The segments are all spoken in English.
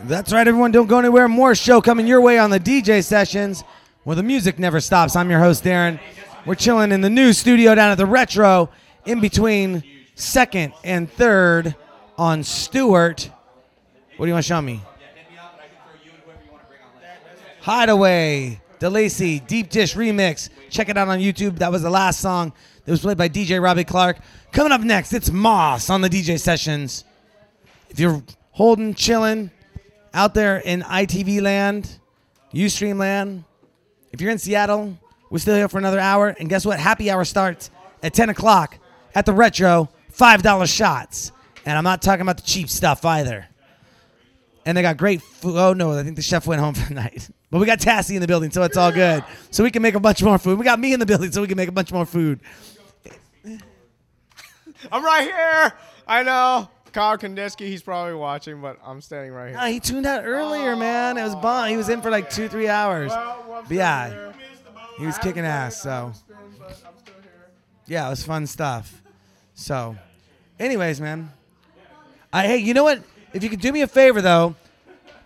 That's right, everyone. Don't go anywhere. More show coming your way on the DJ sessions where the music never stops. I'm your host, Darren. We're chilling in the new studio down at the Retro in between second and third on Stewart. What do you want to show me? Hideaway, DeLacy, Deep Dish Remix. Check it out on YouTube. That was the last song that was played by DJ Robbie Clark. Coming up next, it's Moss on the DJ sessions. If you're holding, chilling out there in ITV land, Ustream land, if you're in Seattle, we're still here for another hour. And guess what? Happy hour starts at 10 o'clock at the Retro, $5 shots. And I'm not talking about the cheap stuff either. And they got great food. Oh, no, I think the chef went home for the night. But we got Tassie in the building, so it's all good. So we can make a bunch more food. We got me in the building, so we can make a bunch more food. I'm right here. I know. Kyle Kandinsky, he's probably watching, but I'm standing right here. He tuned out earlier, man. It was bomb. He was in for like two, three hours. Well, well, I'm But still yeah, here. he was kicking ass. So but I'm still here. yeah, it was fun stuff. So, anyways, man. I hey, you know what? If you could do me a favor though,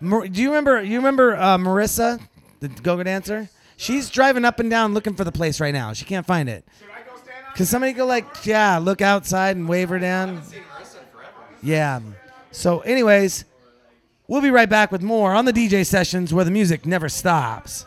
Mar- do you remember? You remember uh, Marissa, the go-go dancer? She's driving up and down looking for the place right now. She can't find it. Should I go stand? Can somebody go like, yeah, look outside and wave her down? Yeah. So, anyways, we'll be right back with more on the DJ sessions where the music never stops.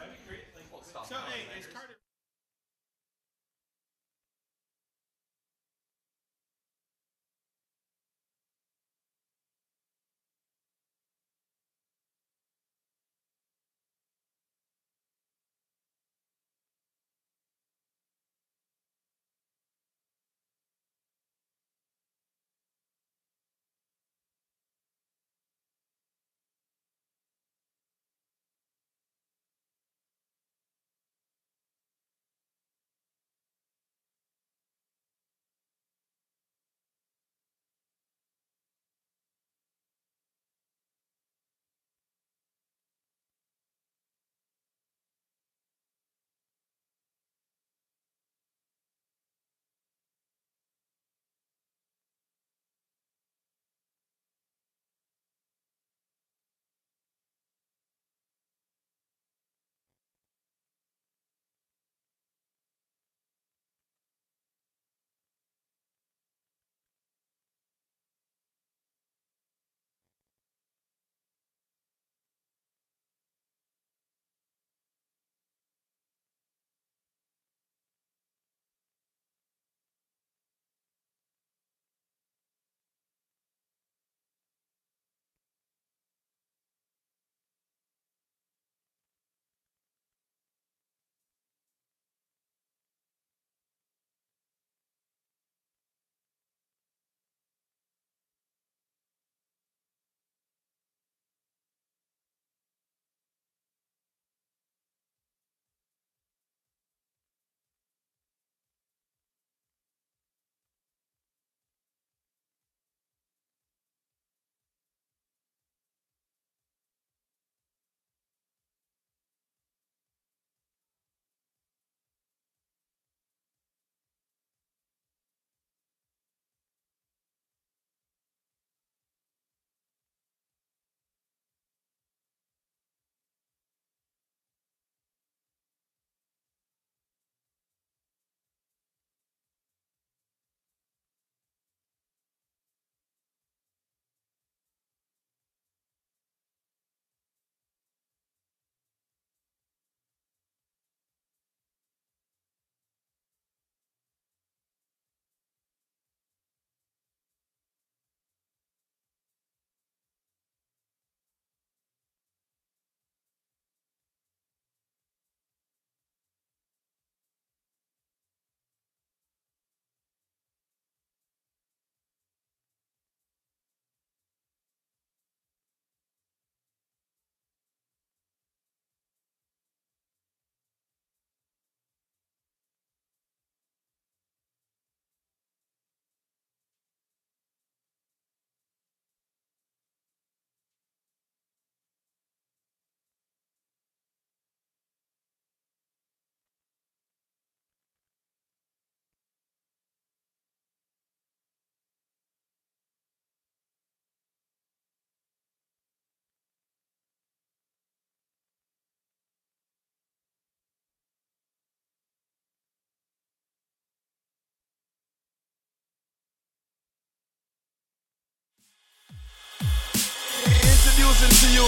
To you,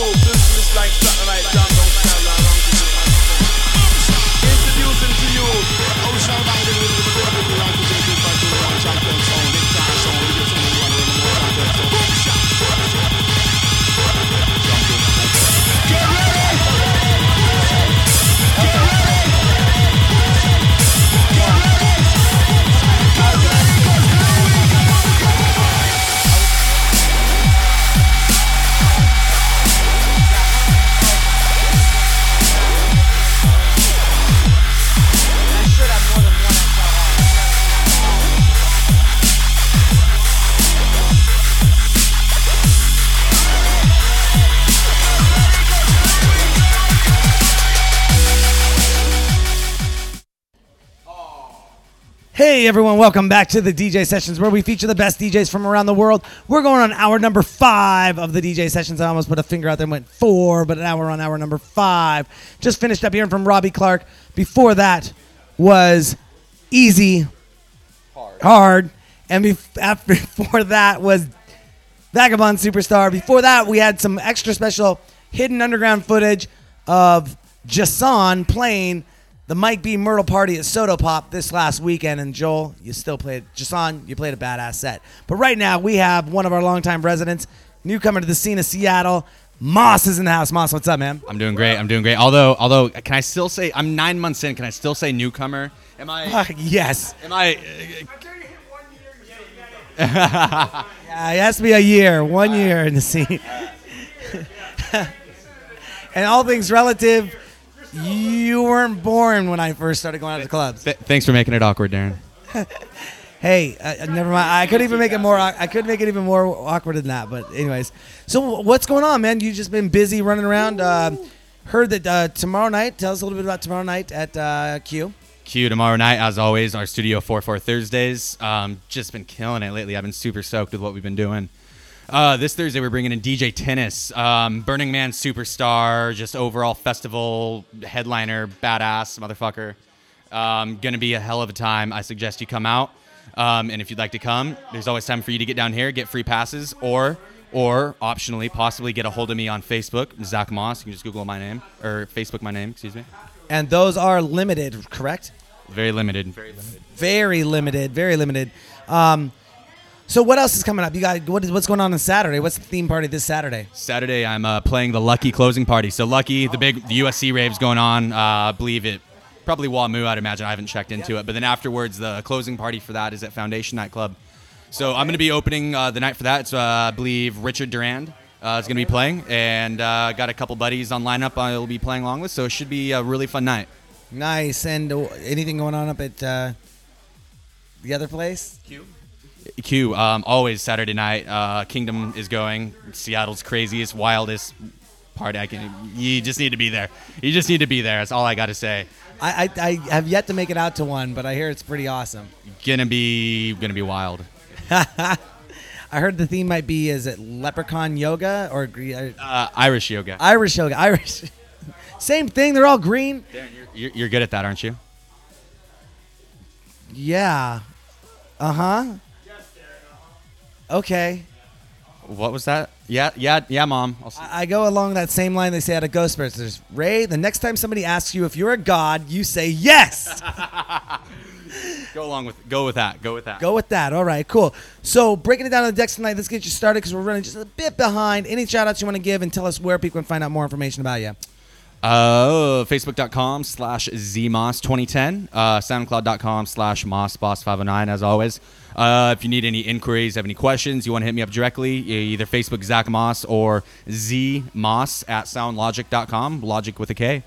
is like satellite jam, Hey everyone, welcome back to the DJ Sessions where we feature the best DJs from around the world. We're going on hour number five of the DJ Sessions. I almost put a finger out there and went four, but now we're on hour number five. Just finished up hearing from Robbie Clark. Before that was Easy Hard. hard. And bef- after, before that was Vagabond Superstar. Before that, we had some extra special hidden underground footage of Jason playing the Mike B. Myrtle party at Soda Pop this last weekend. And Joel, you still played, Jason, you played a badass set. But right now, we have one of our longtime residents, newcomer to the scene of Seattle. Moss is in the house. Moss, what's up, man? I'm doing great. I'm doing great. Although, although, can I still say I'm nine months in? Can I still say newcomer? Am I? Uh, yes. Am I? Yeah, it has to be a year, one year in the scene. and all things relative, you weren't born when I first started going out to clubs. Th- thanks for making it awkward, Darren. Hey, uh, never mind. I could even make it more. I could make it even more awkward than that. But anyways, so what's going on, man? You just been busy running around. Uh, heard that uh, tomorrow night. Tell us a little bit about tomorrow night at uh, Q. Q tomorrow night, as always, our Studio 44 Thursdays. Um, just been killing it lately. I've been super stoked with what we've been doing. Uh, this Thursday, we're bringing in DJ Tennis, um, Burning Man superstar, just overall festival headliner, badass motherfucker. Um, gonna be a hell of a time. I suggest you come out. Um, and if you'd like to come, there's always time for you to get down here, get free passes, or or optionally, possibly get a hold of me on Facebook, Zach Moss. You can just Google my name or Facebook my name. Excuse me. And those are limited, correct? Very limited. Very limited. Very limited. Very limited. Um, so what else is coming up? You got what is what's going on on Saturday? What's the theme party this Saturday? Saturday, I'm uh, playing the Lucky closing party. So Lucky, the big the USC rave's going on. Uh, I believe it probably WAMU. I'd imagine. I haven't checked into it. But then afterwards, the closing party for that is at Foundation Nightclub. So I'm going to be opening uh, the night for that. It's uh, I believe Richard Durand uh, is going to be playing, and uh, got a couple buddies on lineup I'll be playing along with. So it should be a really fun night. Nice. And uh, anything going on up at uh, the other place? Q, um, always Saturday night. Uh, Kingdom is going. Seattle's craziest, wildest party. I can. You just need to be there. You just need to be there. That's all I got to say. I, I, I have yet to make it out to one, but I hear it's pretty awesome. Gonna be gonna be wild. I heard the theme might be is it leprechaun yoga or uh, Uh, Irish yoga. Irish yoga? Irish. Same thing. They're all green. Darren, you're, you're, you're good at that, aren't you? Yeah. Uh huh. Okay. What was that? Yeah, yeah, yeah, mom. I'll see. I I go along that same line they say out of Ghostbusters. Ray, the next time somebody asks you if you're a god, you say yes. go along with go with that. Go with that. Go with that. All right, cool. So breaking it down on the decks tonight, let's get you started because we're running just a bit behind. Any shout outs you want to give and tell us where people can find out more information about you? Uh, Facebook.com slash ZMoss2010. Uh, SoundCloud.com slash MossBoss509, as always. Uh, if you need any inquiries, have any questions, you want to hit me up directly, either Facebook Zach Moss or ZMoss at SoundLogik.com, logic with a K.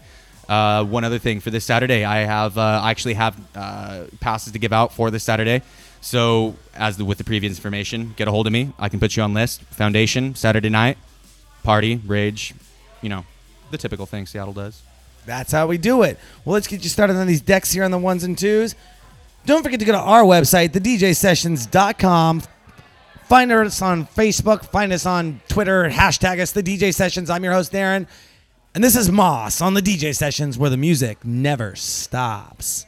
Uh, one other thing for this Saturday, I have uh, I actually have uh, passes to give out for this Saturday. So as the, with the previous information, get a hold of me. I can put you on list. Foundation Saturday night, party, rage, you know, the typical thing Seattle does. That's how we do it. Well, let's get you started on these decks here on the ones and twos. Don't forget to go to our website, thedjsessions.com. Find us on Facebook. Find us on Twitter. Hashtag us, the DJ Sessions. I'm your host, Darren. And this is Moss on the DJ Sessions where the music never stops.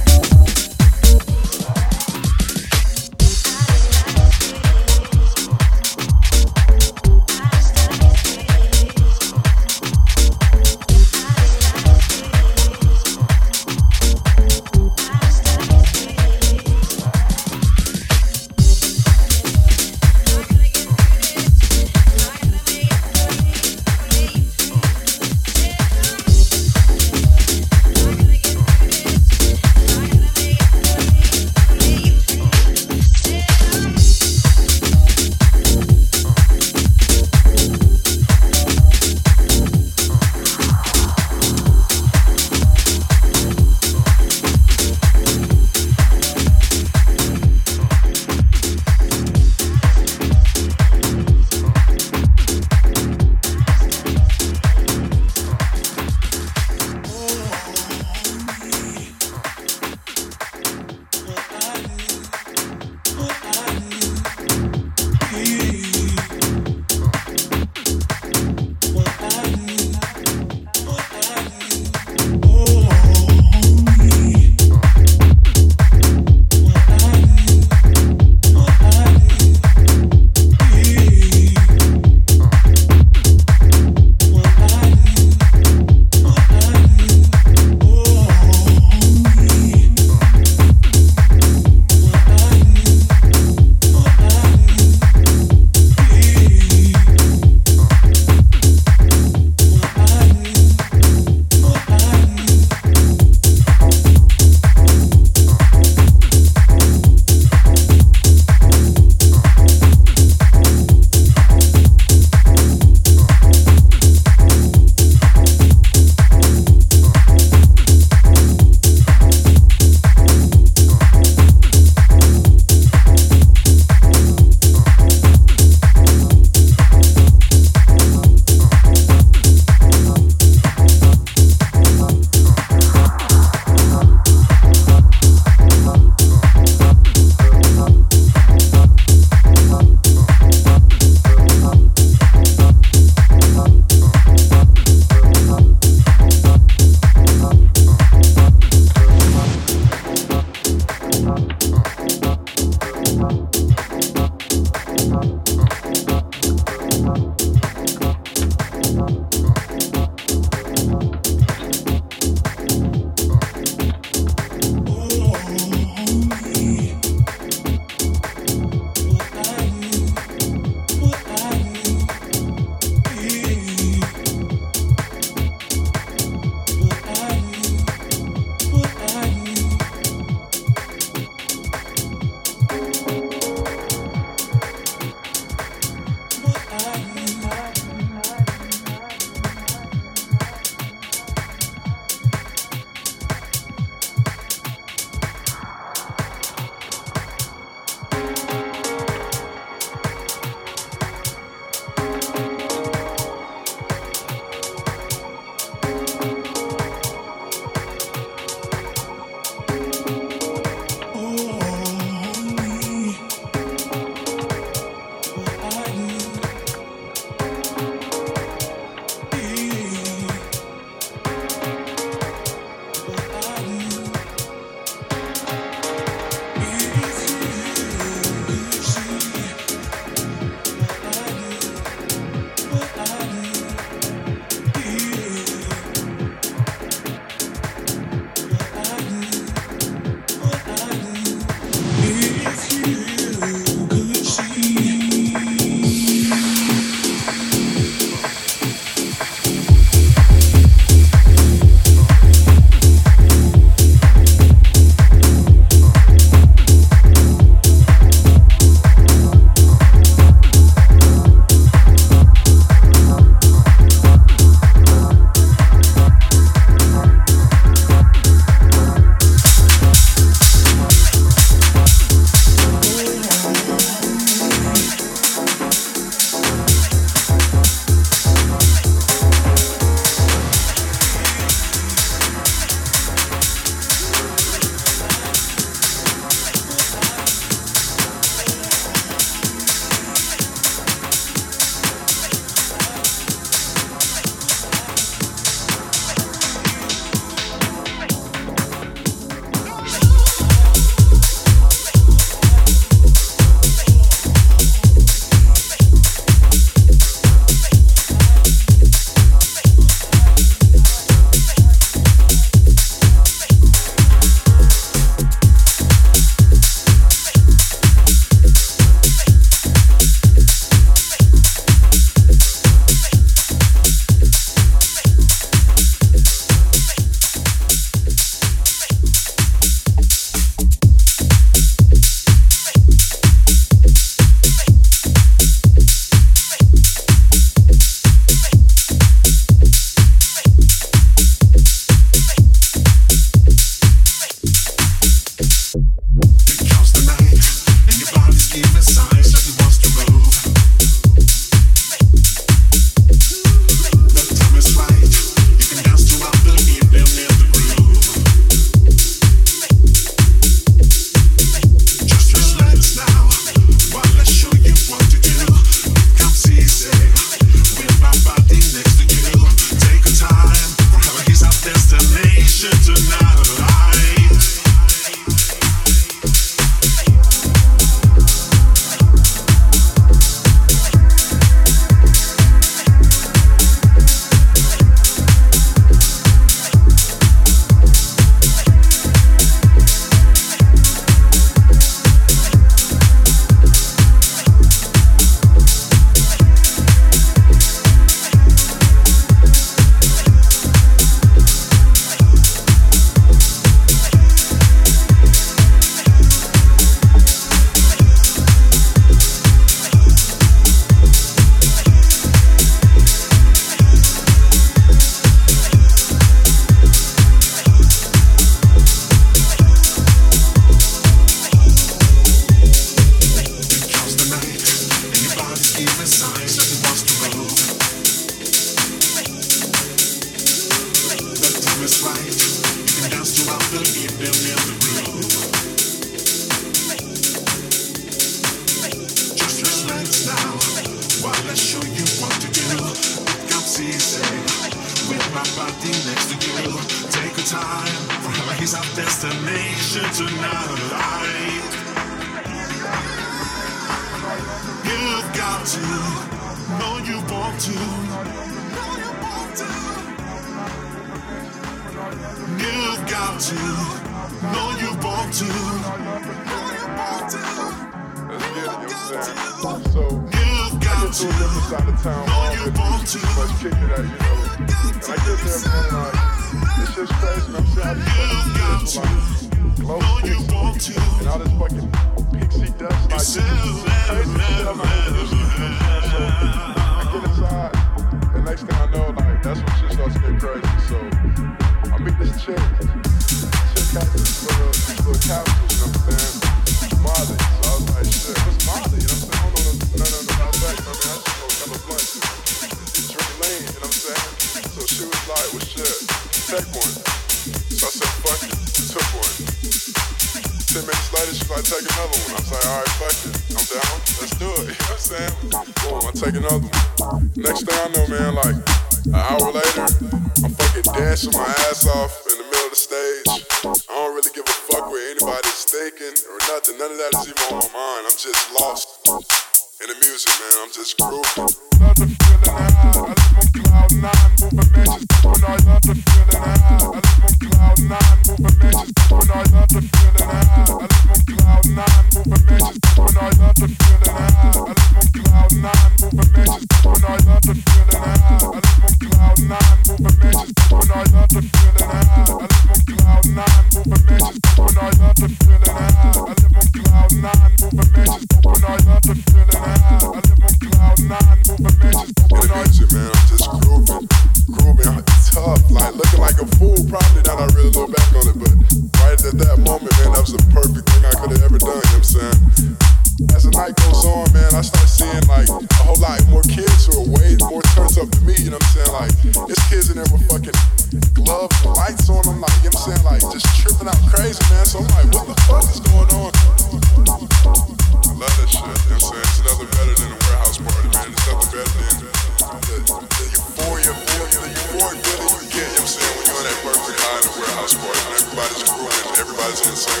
Everybody's on the same.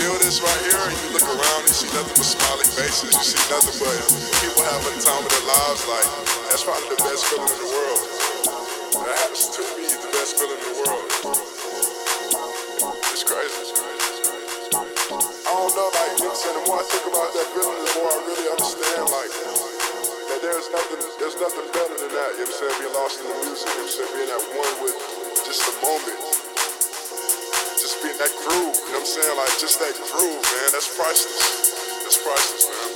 Feel this right here, and you look around, you see nothing but smiling faces, you see nothing but people having the time of their lives, like, that's probably the best feeling in the world. That happens to be the best feeling in the world. It's crazy. I don't know, like, you know what? The more I think about that feeling, the more I really understand, like, that there's nothing, there's nothing better than that, you know what I'm saying? Being lost in the music, you know what I'm saying? Being at one with just the moment. Just being that groove, you know what I'm saying? Like, just that groove, man, that's priceless. That's priceless, man,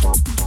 Bye.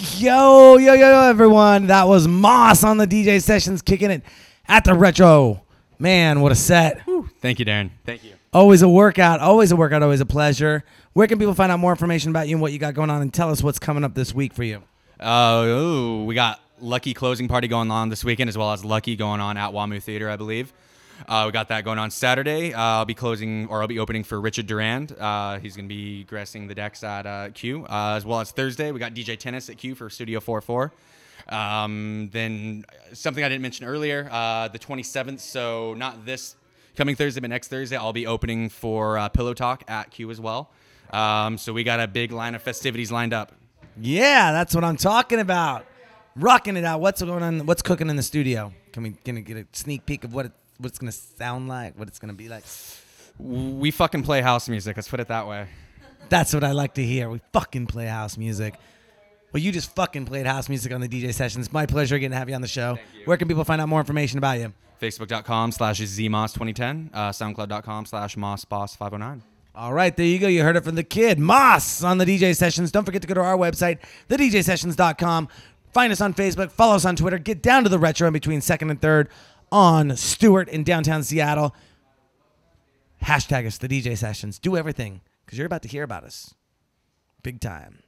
Yo, yo, yo, yo, everyone. That was Møss on the DJ sessions kicking it at the retro. Man, what a set. Thank you, Darren. Thank you. Always a workout. Always a workout. Always a pleasure. Where can people find out more information about you and what you got going on and tell us what's coming up this week for you? Uh, ooh, we got Lucky closing party going on this weekend, as well as Lucky going on at WAMU Theater, I believe. Uh, we got that going on Saturday. Uh, I'll be closing, or I'll be opening for Richard Durand. Uh, he's going to be gracing the decks at uh, Q, uh, as well as Thursday. We got DJ Tennis at Q for Studio 44. Um, then something I didn't mention earlier, uh, the 27th. So not this coming Thursday, but next Thursday, I'll be opening for uh, Pillow Talk at Q as well. Um, so we got a big line of festivities lined up. Yeah, that's what I'm talking about. Rocking it out. What's going on? What's cooking in the studio? Can we we get a sneak peek of what what it's gonna sound like? What it's gonna be like? We fucking play house music. Let's put it that way. That's what I like to hear. We fucking play house music. Well, you just fucking played house music on the DJ sessions. My pleasure again to have you on the show. Where can people find out more information about you? Facebook.com slash ZMoss2010, uh, SoundCloud.com slash MossBoss509. All right, there you go. You heard it from the kid, Møss, on the DJ Sessions. Don't forget to go to our website, thedjsessions.com. Find us on Facebook, follow us on Twitter, get down to the retro in between second and third on Stewart in downtown Seattle. Hashtag us, the DJ Sessions. Do everything because you're about to hear about us. Big time.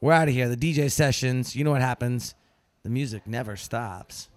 We're out of here. The DJ Sessions, you know what happens. The music never stops.